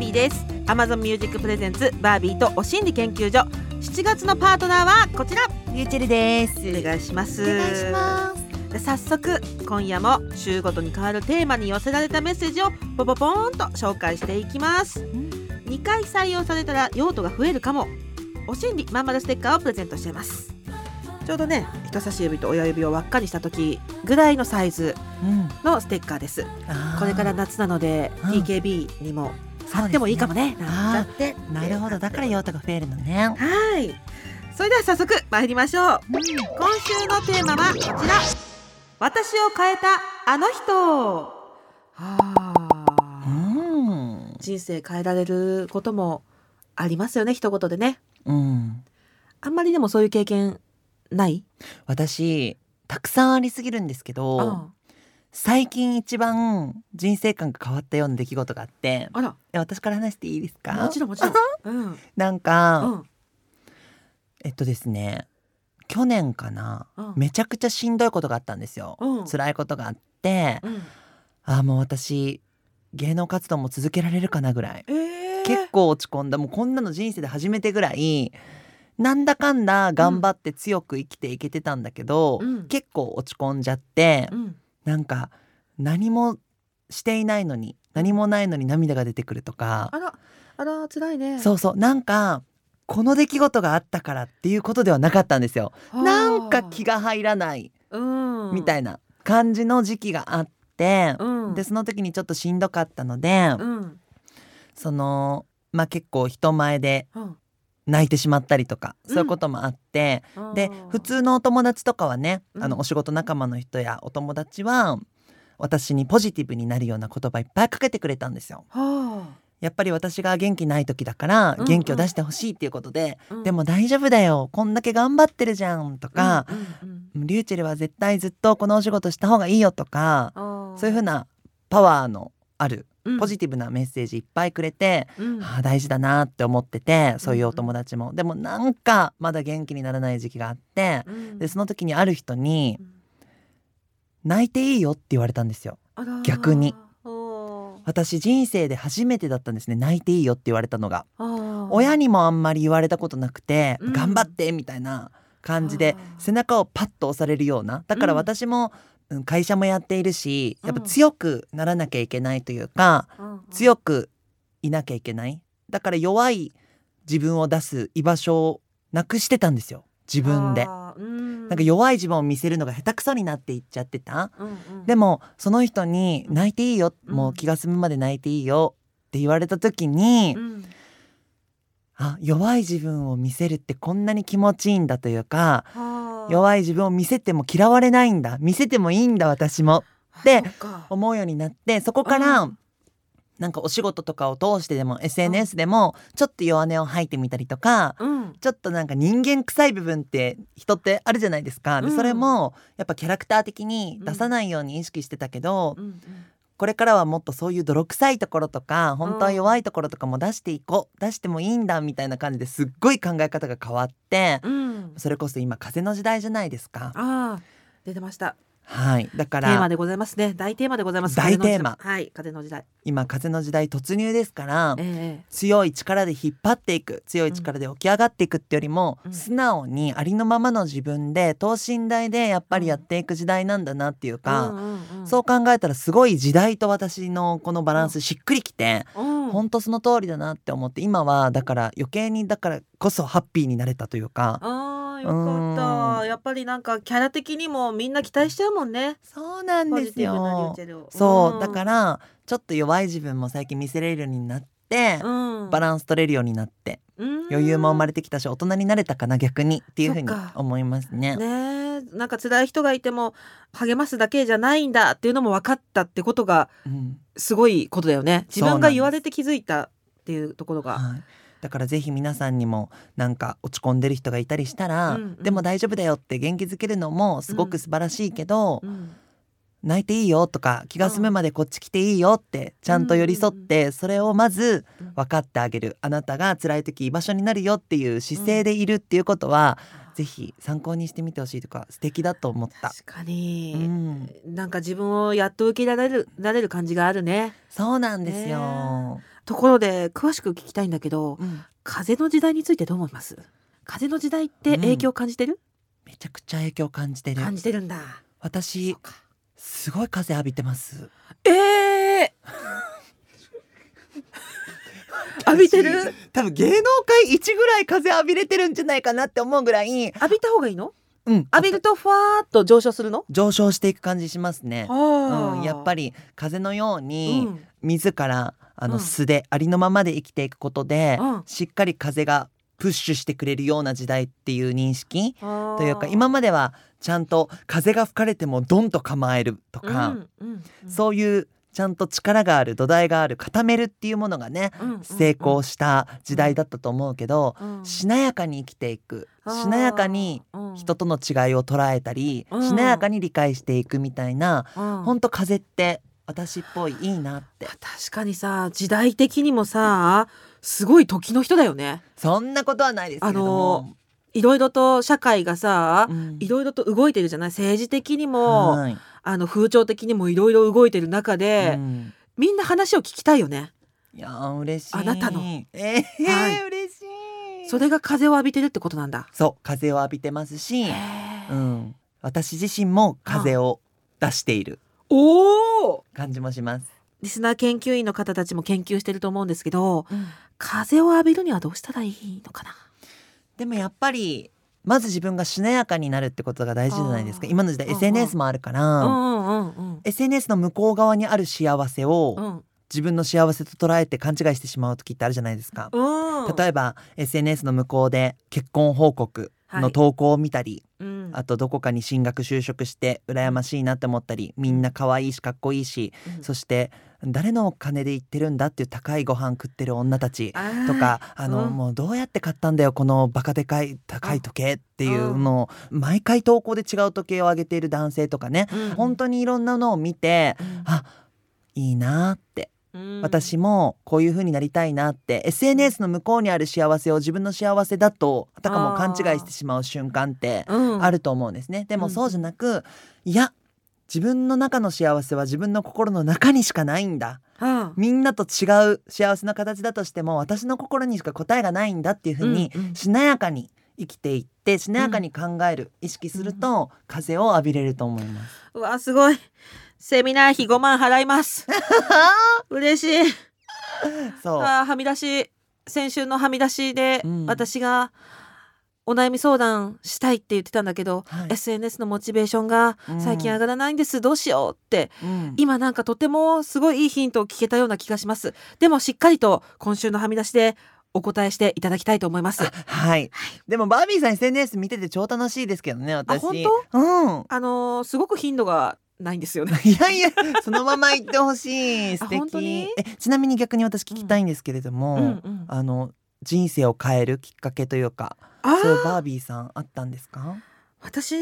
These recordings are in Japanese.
ビーです。Amazon Music Presents バービーとお心理研究所。7月のパートナーはこちら。リューチェルです。お願いします。お願いします。で早速今夜も週ごとに変わるテーマに寄せられたメッセージをポポポーンと紹介していきます。2回採用されたら用途が増えるかも。お心理まんまるステッカーをプレゼントしています。ちょうどね人差し指と親指を輪っかにした時ぐらいのサイズうんのステッカーです。これから夏なのでうん TKB にも貼ってもいいかもね。なんちゃって。なるほど。だから用途が増えるのね。はい。それでは早速参りましょう。今週のテーマはこちら。私を変えたあの人。はあ。うん人生変えられることもありますよね。一言でね。うん。あんまりでもそういう経験ない？私たくさんありすぎるんですけどあ最近一番人生観が変わったような出来事があって。あら。え私から話していいですか？もちろんもちろん。うん。なんか、うん。えっとですね去年かな、うん。めちゃくちゃしんどいことがあったんですよ、うん。辛いことがあって。うん。あーもう私芸能活動も続けられるかなぐらい。えー。結構落ち込んだ。もうこんなの人生で初めてぐらい。なんだかんだ頑張って強く生きていけてたんだけど、うん。結構落ち込んじゃって、うんなんか何もしていないのに何もないのに涙が出てくるとか。あらあら辛いね。そうそう。なんかこの出来事があったからっていうことではなかったんですよ。なんか気が入らない。うん。みたいな感じの時期があって、うん。でその時にちょっとしんどかったので、うん。そのまあ結構人前でうん泣いてしまったりとか、そういうこともあってで普通のお友達とかはね、あうん。のお仕事仲間の人やお友達は私にポジティブになるような言葉いっぱいかけてくれたんですよ。はやっぱり私が元気ない時だからうん元気を出してほしいっていうことで、あうん。でも大丈夫だよこんだけ頑張ってるじゃんとか、うんうんうんリューチェルは絶対ずっとこのお仕事した方がいいよとか、そういう風なパワーのあるうん。ポジティブなメッセージいっぱいくれて、うん。ああ大事だなって思っててそういうお友達も、でもなんかまだ元気にならない時期があってうん。でその時にある人にうん「泣いていいよ」って言われたんですよ。逆に。私人生で初めてだったんですね。泣いていいよって言われたのが。親にもあんまり言われたことなくて、うん。頑張ってみたいな感じで背中をパッと押されるような。だからうん。私も、うん会社もやっているしやっぱうん。強くならなきゃいけないというか、強くいなきゃいけない。だから弱い自分を出す居場所をなくしてたんですよ。自分で。なんか弱い自分を見せるのが下手くそになっていっちゃってた。うんうん。でもその人に「泣いていいよ、うん。もう気が済むまで泣いていいよ」って言われた時に、うん。あ弱い自分を見せるってこんなに気持ちいいんだというかはあ弱い自分を見せても嫌われないんだ。見せてもいいんだ私も。っか。思うようになってそこから、うん。なんかお仕事とかを通してでも SNS でもちょっと弱音を吐いてみたりとか、うん。ちょっとなんか人間臭い部分って人ってあるじゃないですか。でうん。それもやっぱキャラクター的に出さないように意識してたけど、うんうんこれからはもっとそういう泥臭いところとか本当は弱いところとかも出していこう出してもいいんだみたいな感じですっごい考え方が変わってうん。それこそ今風の時代じゃないですか。ああ出てましたはい。だからテーマでございますね。大テーマでございます。大テーマ。はい風の時代。今風の時代突入ですからええ強い力で引っ張っていく強い力で起き上がっていくってよりも、うん。素直にありのままの自分で等身大でやっぱりやっていく時代なんだなっていうか、うんうんうんそう考えたらすごい時代と私のこのバランスしっくりきて、うん。ほんとその通りだなって思って今はだから余計にだからこそハッピーになれたというかあーよかった。うん。やっぱりなんかキャラ的にもみんな期待しちゃうもんね。そうなんですよ。そう。だからちょっと弱い自分も最近見せれるようになって、うん。バランス取れるようになってうん。余裕も生まれてきたし大人になれたかな逆にっていうふうに思いますね。ねえ。なんか辛い人がいても励ますだけじゃないんだっていうのも分かったってことがうん。すごいことだよね。自分そうなんですが言われて気づいたっていうところが。はい、だからぜひ皆さんにもなんか落ち込んでる人がいたりしたら、うんうん。でも大丈夫だよって元気づけるのもすごく素晴らしいけど、うん。泣いていいよとか気が済むまでこっち来ていいよってちゃんと寄り添ってそれをまず分かってあげる。あなたが辛い時居場所になるよっていう姿勢でいるっていうことはぜひ参考にしてみてほしいとか素敵だと思った。確かに、うん、なんか自分をやっと受け入れられるられる感じがあるね。そうなんですよ。ところで詳しく聞きたいんだけどうん。風の時代についてどう思います？風の時代って影響を感じてる、めちゃくちゃ影響を感じてる。感じてるんだ。私すごい風浴びてます。ええ 浴びてる？多分芸能界一ぐらい風浴びれてるんじゃないかなって思うぐらい、浴びた方がいいの？うん、浴びるとふわーっと上昇するの？上昇していく感じしますね。うん、やっぱりり風のように、うん自らあのうん。素でありのままで生きていくことで、うん。しっかり風がプッシュしてくれるような時代っていう認識。というかと今まではちゃんと風が吹かれてもドンと構えるとか、そういうちゃんと力がある土台がある固めるっていうものがね、成功した時代だったと思うけど、うん。しなやかに生きていく。しなやかに人との違いを捉えたり、うん。しなやかに理解していくみたいな、うん。ほんと風って私っぽいいいなって。確かにさ時代的にもさすごい時の人だよね。そんなことはないですけれども、いろいろと社会がさうん。いろいろと動いてるじゃない？政治的にも、はい。あの風潮的にもいろいろ動いてる中で、うん。みんな話を聞きたいよね。いやー嬉しい。あなたの。えーはい。嬉しい。それが風を浴びてるってことなんだ。そう風を浴びてますし、うん、私自身も風を出しているおお感じもします、リスナー研究員の方たちも研究してると思うんですけど風を浴びるにはどうしたらいいのかな？でもやっぱりまず自分がしなやかになるってことが大事じゃないですか。今の時代うんうん。SNS もあるから、うんうんうん SNS の向こう側にある幸せを、うん。自分の幸せと捉えて勘違いしてしまう時ってあるじゃないですか、うん。例えば SNS の向こうで結婚報告。はいの投稿を見たり、うん。あとどこかに進学就職して羨ましいなって思ったりみんな可愛いしかっこいいし、うん。そして誰のお金で行ってるんだっていう高いご飯食ってる女たちとかあの、うん。もうどうやって買ったんだよこのバカでかい高い時計っていうのを毎回投稿で違う時計をあげている男性とかね、うん。本当にいろんなのを見てうん。あいいなってうん私もこういう風になりたいなって SNS の向こうにある幸せを自分の幸せだとあたかも勘違いしてしまう瞬間ってうん。あると思うんですね。でもうんそうじゃなくいや自分の中の幸せは自分の心の中にしかないんだ。うんみんなと違う幸せな形だとしても私の心にしか答えがないんだっていう風にしなやかに生きていってしなやかに考える、意識すると風を浴びれると思います。うわすごいセミナー費5万払います。嬉しい。そう。あーはみ出し先週のはみ出しで、うん。私がお悩み相談したいって言ってたんだけど、はい。SNS のモチベーションが最近上がらないんです、どうしようって。うん。今なんかとてもすごいいいヒントを聞けたような気がします。でもしっかりと今週のはみ出しでお答えしていただきたいと思います。はい。でもバービーさん SNS 見てて超楽しいですけどね、私。本当？うん。あのーすごごく頻度がないんですよね いやいや、そのまま言ってほしい。素敵。え、ちなみに逆に私聞きたいんですけれども、うんうんあの人生を変えるきっかけというか、あそうバービーさんあったんですか？私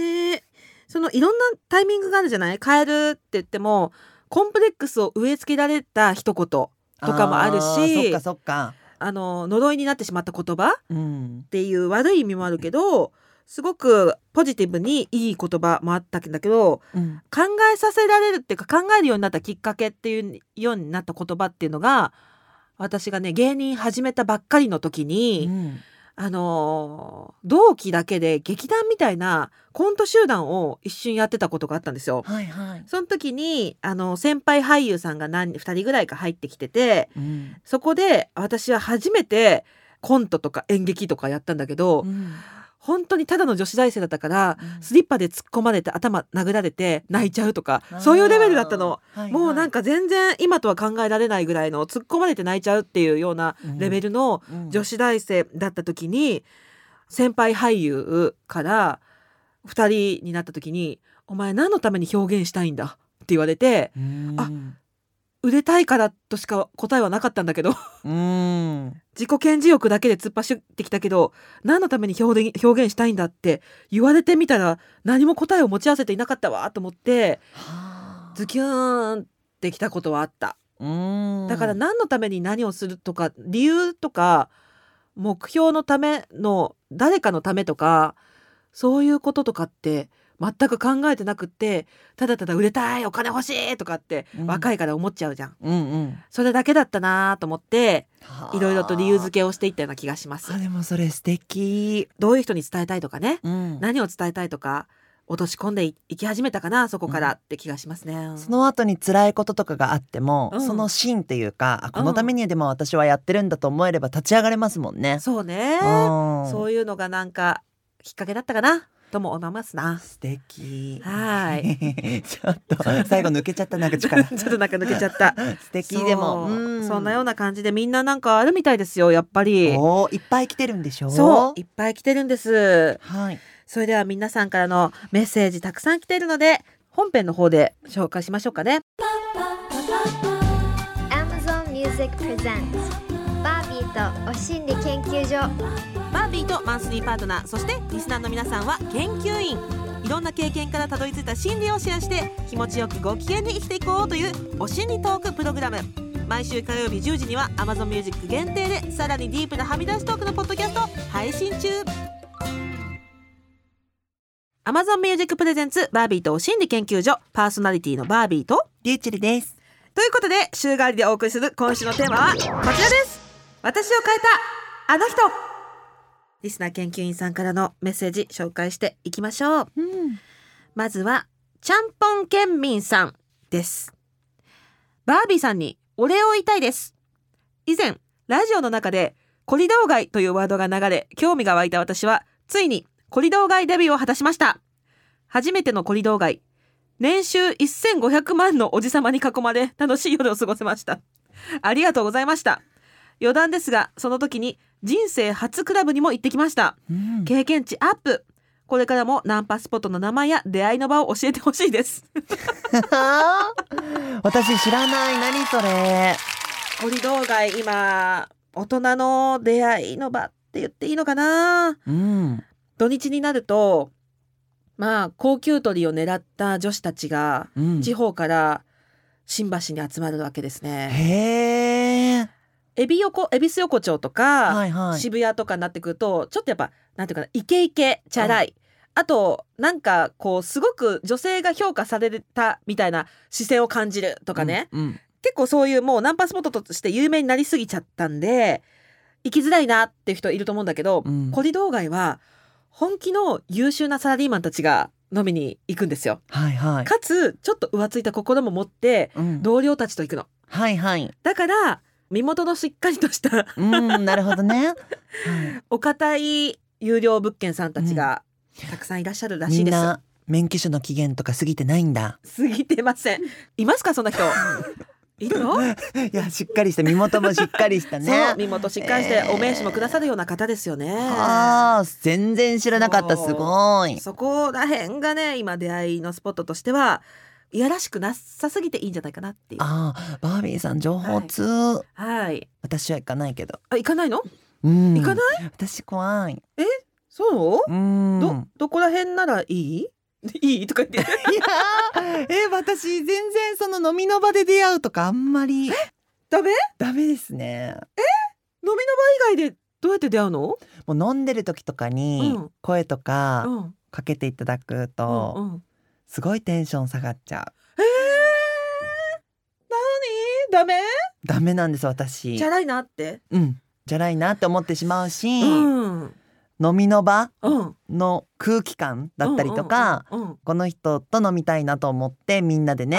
そのいろんなタイミングがあるじゃない？変えるって言ってもコンプレックスを植え付けられた一言とかもあるしーそっかそっか。あの呪いになってしまった言葉っうん。ていう悪い意味もあるけどすごくポジティブにいい言葉もあったんだけどうん。考えさせられるっていうか考えるようになったきっかけっていうようになった言葉っていうのが私がね芸人始めたばっかりの時に、うんあのー同期だけで劇団みたいなコント集団を一瞬やってたことがあったんですよ。はいはい。その時にあの先輩俳優さんが何2人ぐらいか入ってきててうん。そこで私は初めてコントとか演劇とかやったんだけど、うん本当にただの女子大生だったからスリッパで突っ込まれて頭殴られて泣いちゃうとかそういうレベルだったの。。はいはいもうなんか全然今とは考えられないぐらいの突っ込まれて泣いちゃうっていうようなレベルのうん女子大生だった時に先輩俳優から2人になった時に「お前何のために表現したいんだ?」って言われてうんあ売れたいからとしか答えはなかったんだけどうん。自己顕示欲だけで突っ走ってきたけど何のために表現表現したいんだって言われてみたら何も答えを持ち合わせていなかったわと思ってはあズキューンってきたことはあった。うん。だから何のために何をするとか理由とか目標のための誰かのためとかそういうこととかって全く考えてなくってただただ売れたいお金欲しいとかってうん。若いから思っちゃうじゃん、うんうん。それだけだったなと思ってはあ。いろいろと理由付けをしていったような気がします。あでもそれ素敵。どういう人に伝えたいとかねうん。何を伝えたいとか落とし込んでいいき始めたかなそこからって気がしますね、その後に辛いこととかがあっても、うん。その芯っていうかあこのためにでも私はやってるんだと思えれば立ち上がれますもんね。そうね。うん。そういうのがなんかきっかけだったかなとも思いますな。素敵。はい。ちょっと最後抜けちゃったなんか力。ちょっとなんか抜けちゃった。素敵でも。そううん。なような感じでみんななんかあるみたいですよやっぱり。おーいっぱい来てるんでしょそういっぱい来てるんです。はい。それでは皆さんからのメッセージたくさん来てるので本編の方で紹介しましょうかね。Amazon Music Presents バービーとお心理研究所。バービーとマンスリーパートナーそしてリスナーの皆さんは研究員。いろんな経験からたどり着いた心理をシェアして気持ちよくご機嫌に生きていこうというお心理トークプログラム。毎週火曜日10時には Amazon Music 限定でさらにディープなはみ出しトークのポッドキャストを配信中。Amazon Music プレゼンツバービーとお心理研究所。パーソナリティのバービーとリューチェルです。ということで週替わりでお送りする今週のテーマはこちらです私を変えたあの人。リスナー研究員さんからのメッセージ紹介していきましょう。うん。まずはちゃんぽん県民さんです。バービーさんにお礼を言いたいです。以前ラジオの中でコリドー街というワードが流れ興味が湧いた私はついにコリドー街デビューを果たしました。初めてのコリドー街年収1500万のおじさまに囲まれ楽しい夜を過ごせました。ありがとうございました余談ですがその時に人生初クラブにも行ってきましたうん経験値アップこれからもナンパスポットの名前や出会いの場を教えてほしいです 私知らない何それ。コリドー街今大人の出会いの場って言っていいのかな？うん。土日になるとまあ高級鳥を狙った女子たちがうん。地方から新橋に集まるわけですね。へえ。エビ横恵比寿横丁とか、はいはい。渋谷とかになってくるとちょっとやっぱなんていうかなイケイケチャラい、あとなんかこうすごく女性が評価されたみたいな視線を感じるとかね、うん。うん結構そういうもうナンパスポットとして有名になりすぎちゃったんで行きづらいなっていう人いると思うんだけど、うんコリドー街は本気の優秀なサラリーマンたちが飲みに行くんですよ。はいはい。かつちょっと浮ついた心も持ってうん同僚たちと行くの。はいはい。だから身元のしっかりとしたうん、なるほどね。はいお堅い有料物件さんたちがたくさんいらっしゃるらしいです。みんな免許証の期限とか過ぎてないんだ。過ぎてません。いますかそんな人？いるの？いや、しっかりした身元もしっかりしたね。身元しっかりしてお名刺もくださるような方ですよね。ああ、全然知らなかった。すごい。そこら辺がね今出会いのスポットとしてはいやらしくなさすぎていいんじゃないかなっていう。ああ、バービーさん情報通。はい。私は行かないけど。あ行かないの？うん。行かない？私怖い。そう？うん。どどこら辺ならいい？いい？とか言って。いやーえ私全然その飲みの場で出会うとかあんまりダメ？ダメですね。飲みの場以外でどうやって出会うの？もう飲んでる時とかにうん声とかうん。うんかけていただくとうん。すごいテンション下がっちゃう。えー、何？ダメ？ダメなんです私チャラいなって？うんじゃないなって思ってしまうし、うん。飲みの場うん。の空気感だったりとか、この人と飲みたいなと思ってみんなでね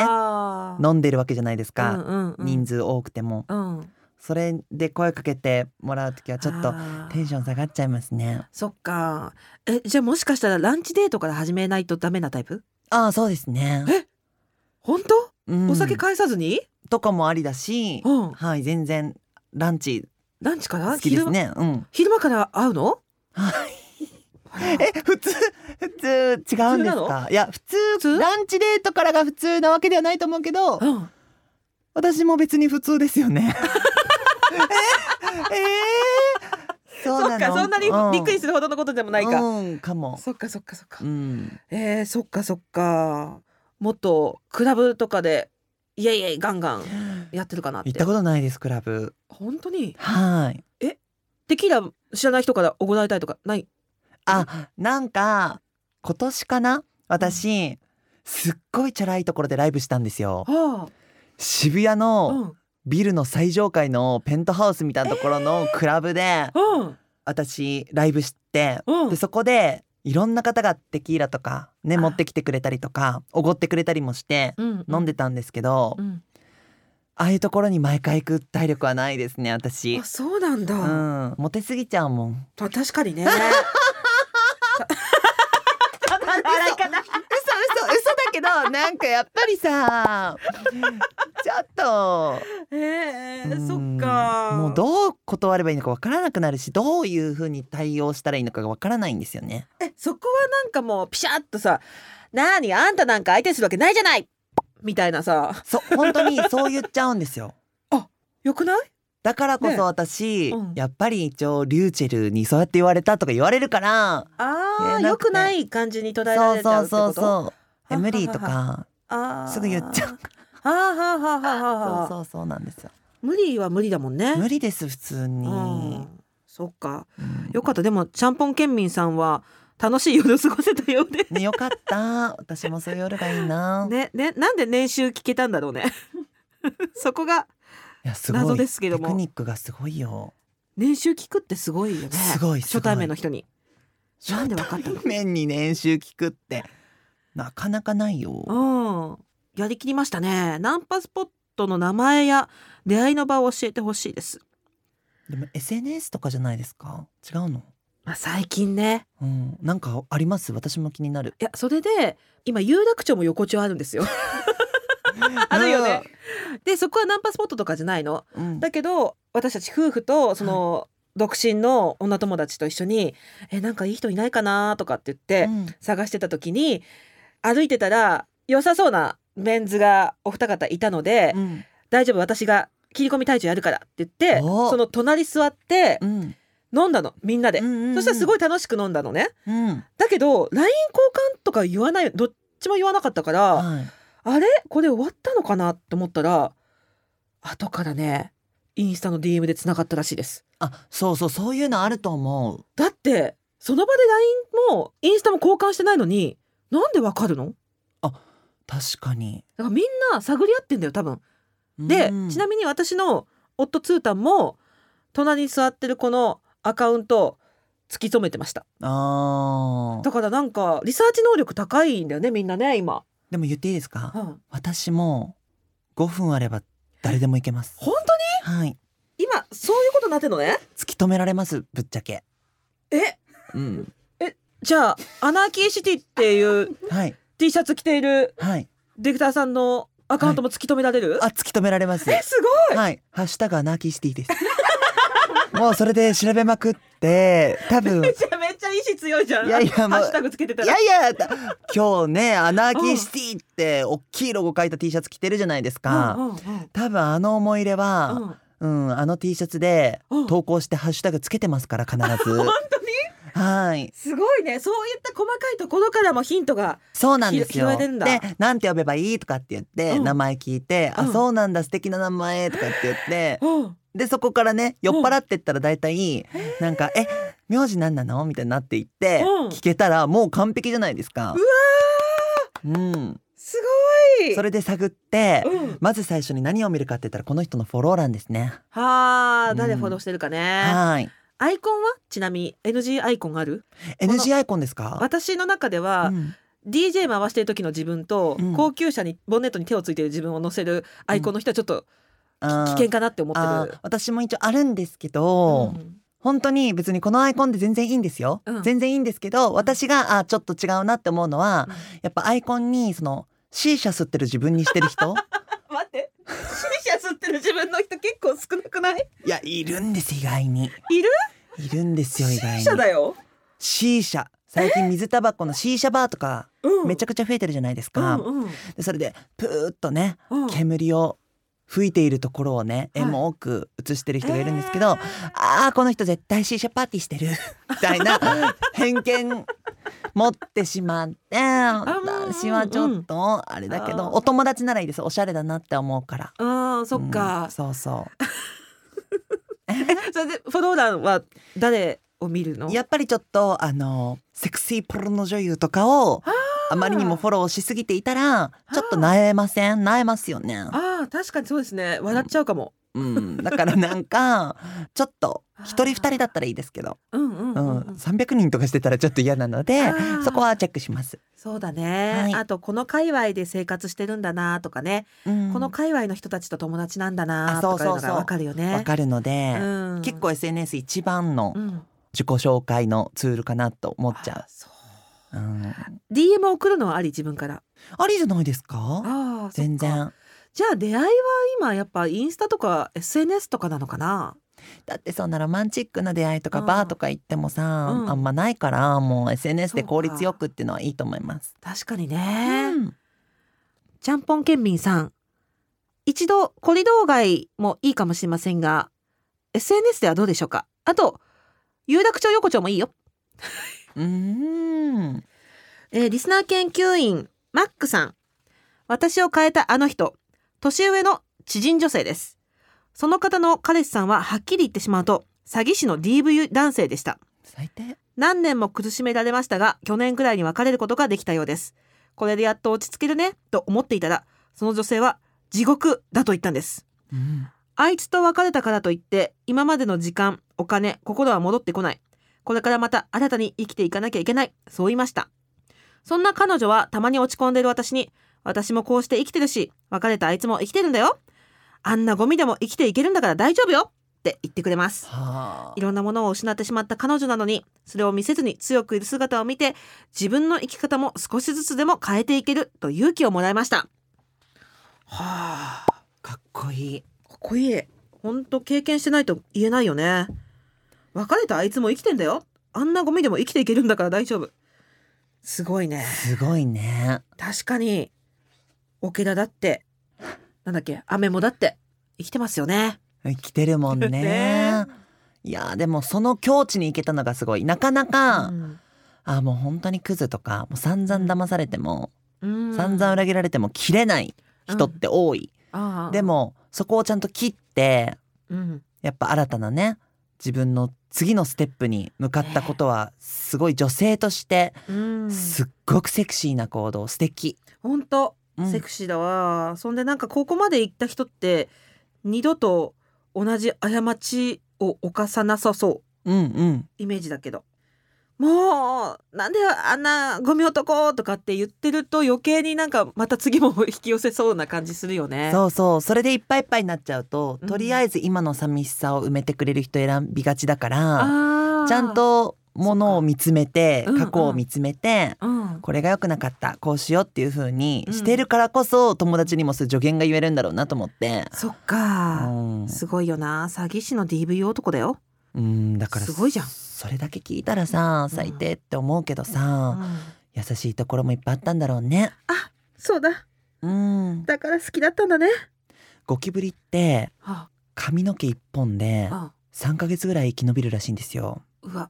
飲んでるわけじゃないですか、人数多くてもうん。それで声かけてもらう時はちょっとテンション下がっちゃいますねそっか。え、じゃあもしかしたらランチデートから始めないとダメなタイプ？ああそうですね、本当？うんお酒返さずに？とかもありだし、うん。はい全然ランチランチから？好きですねうん昼間。から会うの？はいえ普通普通違うんですか？いや普通普通？ランチデートからが普通なわけではないと思うけどうん。私も別に普通ですよね え？えー、そそっかそんなにびっくりすするほどのことでもないか。うんかも。そっかそっかそっか。う。ん。えー、そっかそっか。もっとクラブとかでイエイイエイガンガンやってるかなって。行ったことないですクラブ。本当に？はい。テキーラ知らない人からおごられたいとかない？あなんか今年かな？私すっごいチャラいところでライブしたんですよ。は渋谷のんビルの最上階のペントハウスみたいなところのクラブでうん。私ライブしてうん。でそこでいろんな方がテキーラとかねあ。持ってきてくれたりとかおごってくれたりもしてうん飲んでたんですけどうん。ああいうところに毎回行く体力はないですね私。あそうなんだ、うん。モテすぎちゃうもん。あ確かにね。笑い方けどなんかやっぱりさちょっと。えー、うん。そっか。もうどう断ればいいのかわからなくなるしどういう風に対応したらいいのかがわからないんですよね。えそこはなんかもうピシャッとさ「なにあんたなんか相手するわけないじゃない!」みたいなさ。そう本当にそう言っちゃうんですよ。よくない？だからこねそ私、うん。やっぱり一応リューチェルにそうやって言われたとか言われるからあー、えーなくてよくない感じに捉えらそうれちゃうそうってこと？そうそうえ無理とかあー。すぐ言っちゃう。はあはあはあはあはあそうそうそうなんですよ。無理は無理だもんね。無理です普通うにん、そっか。うん。よかった。でもちゃんぽん県民さんは楽しい夜過ごせたようで。ねよかった。私もそういう夜がいいな、ねねなんで年収聞けたんだろうね。そこが謎ですけども。テクニックがすごいよ。年収聞くってすごいよね。初対面の人に。なんでわかった面に年収聞くってなかなかないよ。うん。やりきりましたね。ナンパスポットの名前や出会いの場を教えてほしいです。でも SNS とかじゃないですか？違うの？まあ最近ね。うん。なんかあります？私も気になる。いやそれで今有楽町も横丁あるんですよ。あるよね、でそこはナンパスポットとかじゃないの。うん。だけど私たち夫婦とその、独身の女友達と一緒に「えなんかいい人いないかな?」とかって言って、うん。探してた時に歩いてたら良さそうなメンズがお二方いたので「うん。大丈夫私が切り込み隊長やるから」って言っておその隣座ってうん。飲んだのみんなで、そしたらすごい、い楽しく飲んだのね。うん。だけど LINE 交換とか言わないどっちも言わなかったから、はい、あれ？これ終わったのかな？って思ったら後からねインスタの DM でつながったらしいです。あそうそうそういうのあると思う。だってその場で LINE もインスタも交換してないのになんでわかるの？確かに。だからみんな探り合ってんだよ多分。で、うん。ちなみに私の夫ツータンも隣に座ってるこのアカウント突き止めてました。あー。だからなんかリサーチ能力高いんだよねみんなね今、でも言っていいですか？うん。私も5分あれば誰でも行けます。本当に？はい。今そういうことになってんのね？突き止められますぶっちゃけ。え？うんじゃあアナーキーシティっていうはい。T シャツ着ているはい。ディレクターさんのアカウントも突き止められる、あ突き止められます。えすごい。はい。ハッシュタグアナーキーシティです。もうそれで調べまくって多分。めちゃめちゃ意志強いじゃん。いやいやもうハッシュタグつけてたいらやいやだ今日ねアナーキーシティって大きいロゴ書いた T シャツ着てるじゃないですか、うんうんうん。多分あの思い入れは、うん、あの T シャツでうん投稿してハッシュタグつけてますから必ず。本はい。すごいね。そういった細かいところからもヒントがそうなんですよ。でなんて呼べばいいとかって言って、うん。名前聞いて、うん。あそうなんだ素敵な名前とかって言ってうん。でそこからね酔っ払ってったら大体、なんか「え名字何なの?」みたいになっていって、うん。聞けたらもう完璧じゃないですか。うわうん、すごい。それで探って、うん。まず最初に何を見るかって言ったらこの人のフォロー欄ですね。はあうん。誰フォローしてるかね、はい。アイコンは？ちなみに NG アイコンある？NG アイコンですか？私の中では、うん。DJ 回してる時の自分と、うん。高級車にボンネットに手をついてる自分を乗せるアイコンの人はちょっとあー。危険かなって思ってあるー。私も一応あるんですけど、うん本当に別にこのアイコンで全然いいんですよ、うん。全然いいんですけど私があちょっと違うなって思うのは、やっぱアイコンにその C 社吸ってる自分にしてる人。待って。シってる自分の人結構少なくない？いやいるんです意外に。いる？いるんですよ意外に。C 社だよ、C 社最近水タバコの C 社バーとかうん、めちゃくちゃ増えてるじゃないですか、うんうん。でそれでプーッとねうん。煙を吹いているところをねはい。エモく映してる人がいるんですけど、ああこの人絶対 C 社パーティーしてる。みたいな偏見持ってしまって私はちょっとあれだけど、お友達ならいいですおしゃれだなって思うから。あーそっか。うん、そうそう。それでフォロー欄は誰を見るの？やっぱりちょっとあのセクシーポルノ女優とかをあまりにもフォローしすぎていたらちょっとなえません？なえますよね。あー確かにそうですね。笑っちゃうかも、うん、だからなんかちょっと一人二人だったらいいですけど、うんうんううん。ん、うん、300人とかしてたらちょっと嫌なのでそこはチェックします。そうだね、はい。あとこの界隈で生活してるんだなとかね、うん。この界隈の人たちと友達なんだなとかいうのがわかるよね。わかるので、うん、結構 SNS 一番のうん。自己紹介のツールかなと思っちゃ。う。う。ん、う DM 送るのはあり自分から。ありじゃないですか。全然じゃあ出会いは今やっぱインスタとか SNS とかなのかな？だってそんなロマンチックな出会いとかうん。バーとか行ってもさ、うん。あんまないからもう SNS で効率よくっていうのはいいと思います。確かにね、うん。ちゃんぽん県民さん。一度コリドー街もいいかもしれませんが SNS ではどうでしょうか？あと有楽町横丁もいいよ、うーん。えーリスナー研究員マックさん。私を変えたあの人年上の知人女性です。その方の彼氏さんははっきり言ってしまうと詐欺師の DV 男性でした。最低。何年も苦しめられましたが去年くらいに別れることができたようです。これでやっと落ち着けるねと思っていたらその女性は地獄だと言ったんです。うん。あいつと別れたからといって今までの時間お金心は戻ってこない。これからまた新たに生きていかなきゃいけない。そう言いました。そんな彼女はたまに落ち込んでいる私に私もこうして生きてるし別れたあいつも生きてるんだよ。あんなゴミでも生きていけるんだから大丈夫よ。って言ってくれます。はあ。いろんなものを失ってしまった彼女なのにそれを見せずに強くいる姿を見て自分の生き方も少しずつでも変えていけると勇気をもらいました。はあ。かっこいい。かっこいい。本当経験してないと言えないよね。別れたあいつも生きてんだよ。あんなゴミでも生きていけるんだから大丈夫。すごいね。すごいね。確かに桶田だって。なんだっけ雨もだって。生きてますよね。生きてるもんね。ね。いやでもその境地に行けたのがすごい。なかなか、うん。あもう本当にクズとかもう散々騙されても、うん。散々裏切られても切れない人って多い、ああ。でもそこをちゃんと切ってうん。やっぱ新たなね自分の次のステップに向かったことはすごい女性としてうん。すっごくセクシーな行動素敵、本当。うんセクシーだわ、そんでなんかここまで行った人って二度と同じ過ちを犯さなさそう。うんうん。イメージだけど。もうなんであんなゴミ男とかって言ってると余計になんかまた次も引き寄せそうな感じするよね。そうそう。それでいっぱいいっぱいになっちゃうと、うん。とりあえず今の寂しさを埋めてくれる人選びがちだからちゃん、とものを見つめてそっか過去を見つめて、うん、これが良くなかったこうしようっていう風にうんしてるからこそ友達にもそういう助言が言えるんだろうなと思って、そっか、うん。すごいよな。詐欺師の DV 男だよ。うん、だからすごいじゃん。それだけ聞いたらさうん。最低って思うけどうさ、ん。優しいところもいっぱいあったんだろうね。そうだ。うん、だから好きだったんだね。ゴキブリってあ。髪の毛一本であ。3ヶ月ぐらい生き延びるらしいんですよ。うわ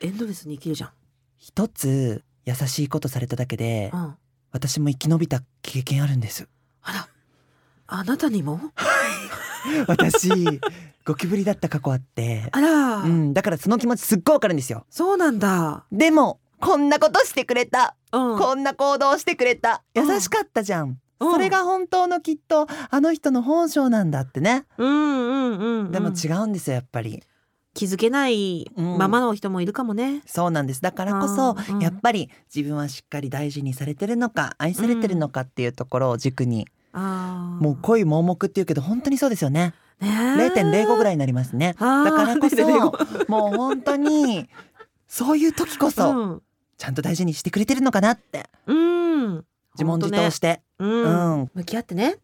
エンドレスに生きるじゃん。一つ優しいことされただけでうん、私も生き延びた経験あるんです。あら。あなたにも？私ゴキブリだった過去あって、あら、うん、だからその気持ちすっごいわかるんですよ。そうなんだ。でもこんなことしてくれた、うん、こんな行動してくれた。うん優しかったじゃん、うん。それが本当のきっとあの人の本性なんだってね、うん。うん。うん。うん、でも違うんですよやっぱり気づけないうんままの人もいるかもね。そうなんです。だからこそ、うんうん。やっぱり自分はしっかり大事にされてるのか愛されてるのかっていうところを軸に、あー。もう恋盲目っていうけど本当にそうですよね。ね0.05ぐらいいになりますね。だだからこそ0.05もう本当にそういう時こそ、うん。ちゃんと大事にしてくれてるのかなって。うん、自問自答して、ね、ううんん、向き合ってね。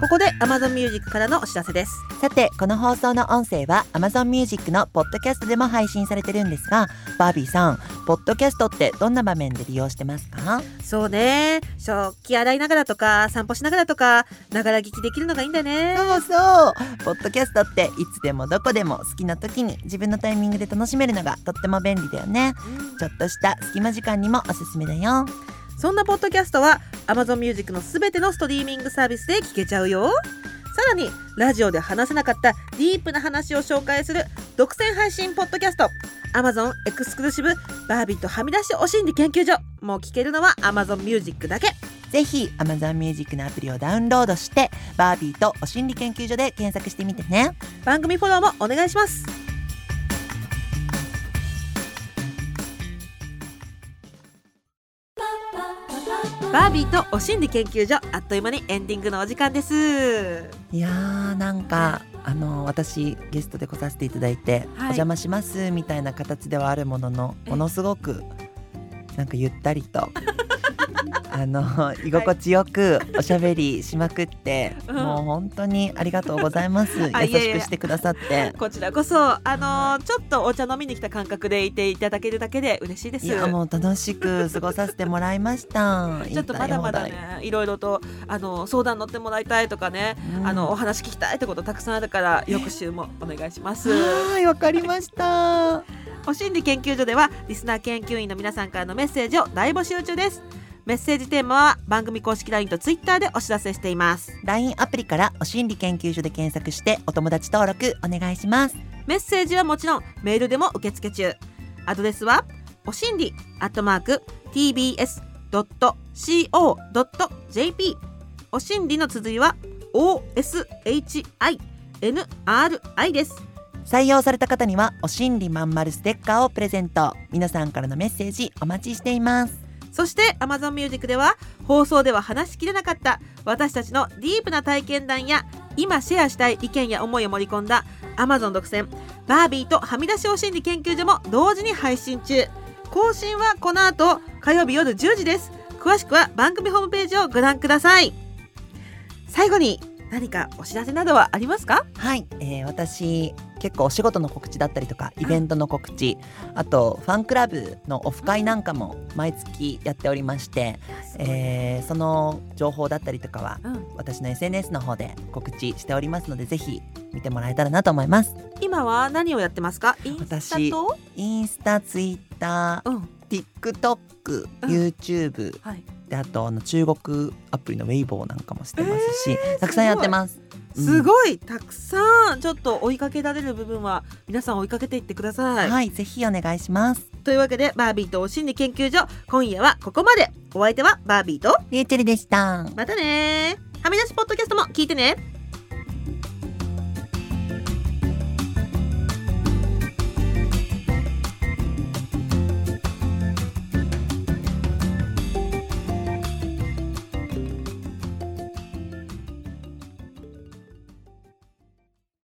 ここで Amazon Music からのお知らせです。さてこの放送の音声は Amazon Music のポッドキャストでも配信されてるんですがバービーさんポッドキャストってどんな場面で利用してますか？そうね、食器洗いながらとか散歩しながらとかながら聞きできるのがいいんだね。そうそう。ポッドキャストっていつでもどこでも好きな時に自分のタイミングで楽しめるのがとっても便利だよね。ちょっとした隙間時間にもおすすめだよそんなポッドキャストは Amazon Music のすべてのストリーミングサービスで聞けちゃうよ。さらにラジオで話せなかったディープな話を紹介する独占配信ポッドキャスト。Amazon エクスクルーシブバービーとはみ出しお心理研究所。もう聞けるのは Amazon Music だけ。ぜひ Amazon Music のアプリをダウンロードしてバービーとお心理研究所で検索してみてね。番組フォローもお願いしますバービーとお心理研究所あっという間にエンディングのお時間です。いやーなんかあの私ゲストで来させていただいて、お邪魔しますみたいな形ではあるもののものすごくなんかゆったりとあの居心地よくおしゃべりしまくって、うん。もう本当にありがとうございます。優しくしてくださって。こちらこそ。あのーちょっとお茶飲みに来た感覚でいていただけるだけで嬉しいです。いやもう楽しく過ごさせてもらいました。ちょっとまだまだねいろいろとあの相談乗ってもらいたいとかね、うん。あのお話聞きたいってことたくさんあるから翌週もお願いします。はいわかりました。お心理研究所ではリスナー研究員の皆さんからのメッセージを大募集中です。メッセージテーマは番組公式 LINE と Twitter でお知らせしています。LINE アプリからお心理研究所で検索してお友達登録お願いしますメッセージはもちろんメールでも受付中。アドレスはおしんりアットマーク tbs.co.jp おしんりの綴りは OSHINRI です。採用された方にはお心理まんまるステッカーをプレゼント皆さんからのメッセージお待ちしていますそして Amazon Music では放送では話しきれなかった私たちのディープな体験談や今シェアしたい意見や思いを盛り込んだ Amazon 独占バービーとはみ出しお心理研究所も同時に配信中。更新はこの後火曜日夜10時です。詳しくは番組ホームページをご覧ください。最後に何かお知らせなどはありますか？はい、えー私結構お仕事の告知だったりとかイベントの告知あとファンクラブのオフ会なんかも毎月やっておりまして、えーその情報だったりとかはうん、私の SNS の方で告知しておりますのでぜひ見てもらえたらなと思います。今は何をやってますか？インスタ私と？インスタ、ツイッター、うん。TikTok、YouTube はいであとあの中国アプリのウェイボーなんかもしてますし、たくさんやってます。すごい。たくさんちょっと追いかけられる部分は皆さん追いかけていってください、はい、ぜひお願いします。というわけでバービーとお心理研究所今夜はここまで。お相手はバービーとリューチェリでした。またねはみ出しポッドキャストも聞いてね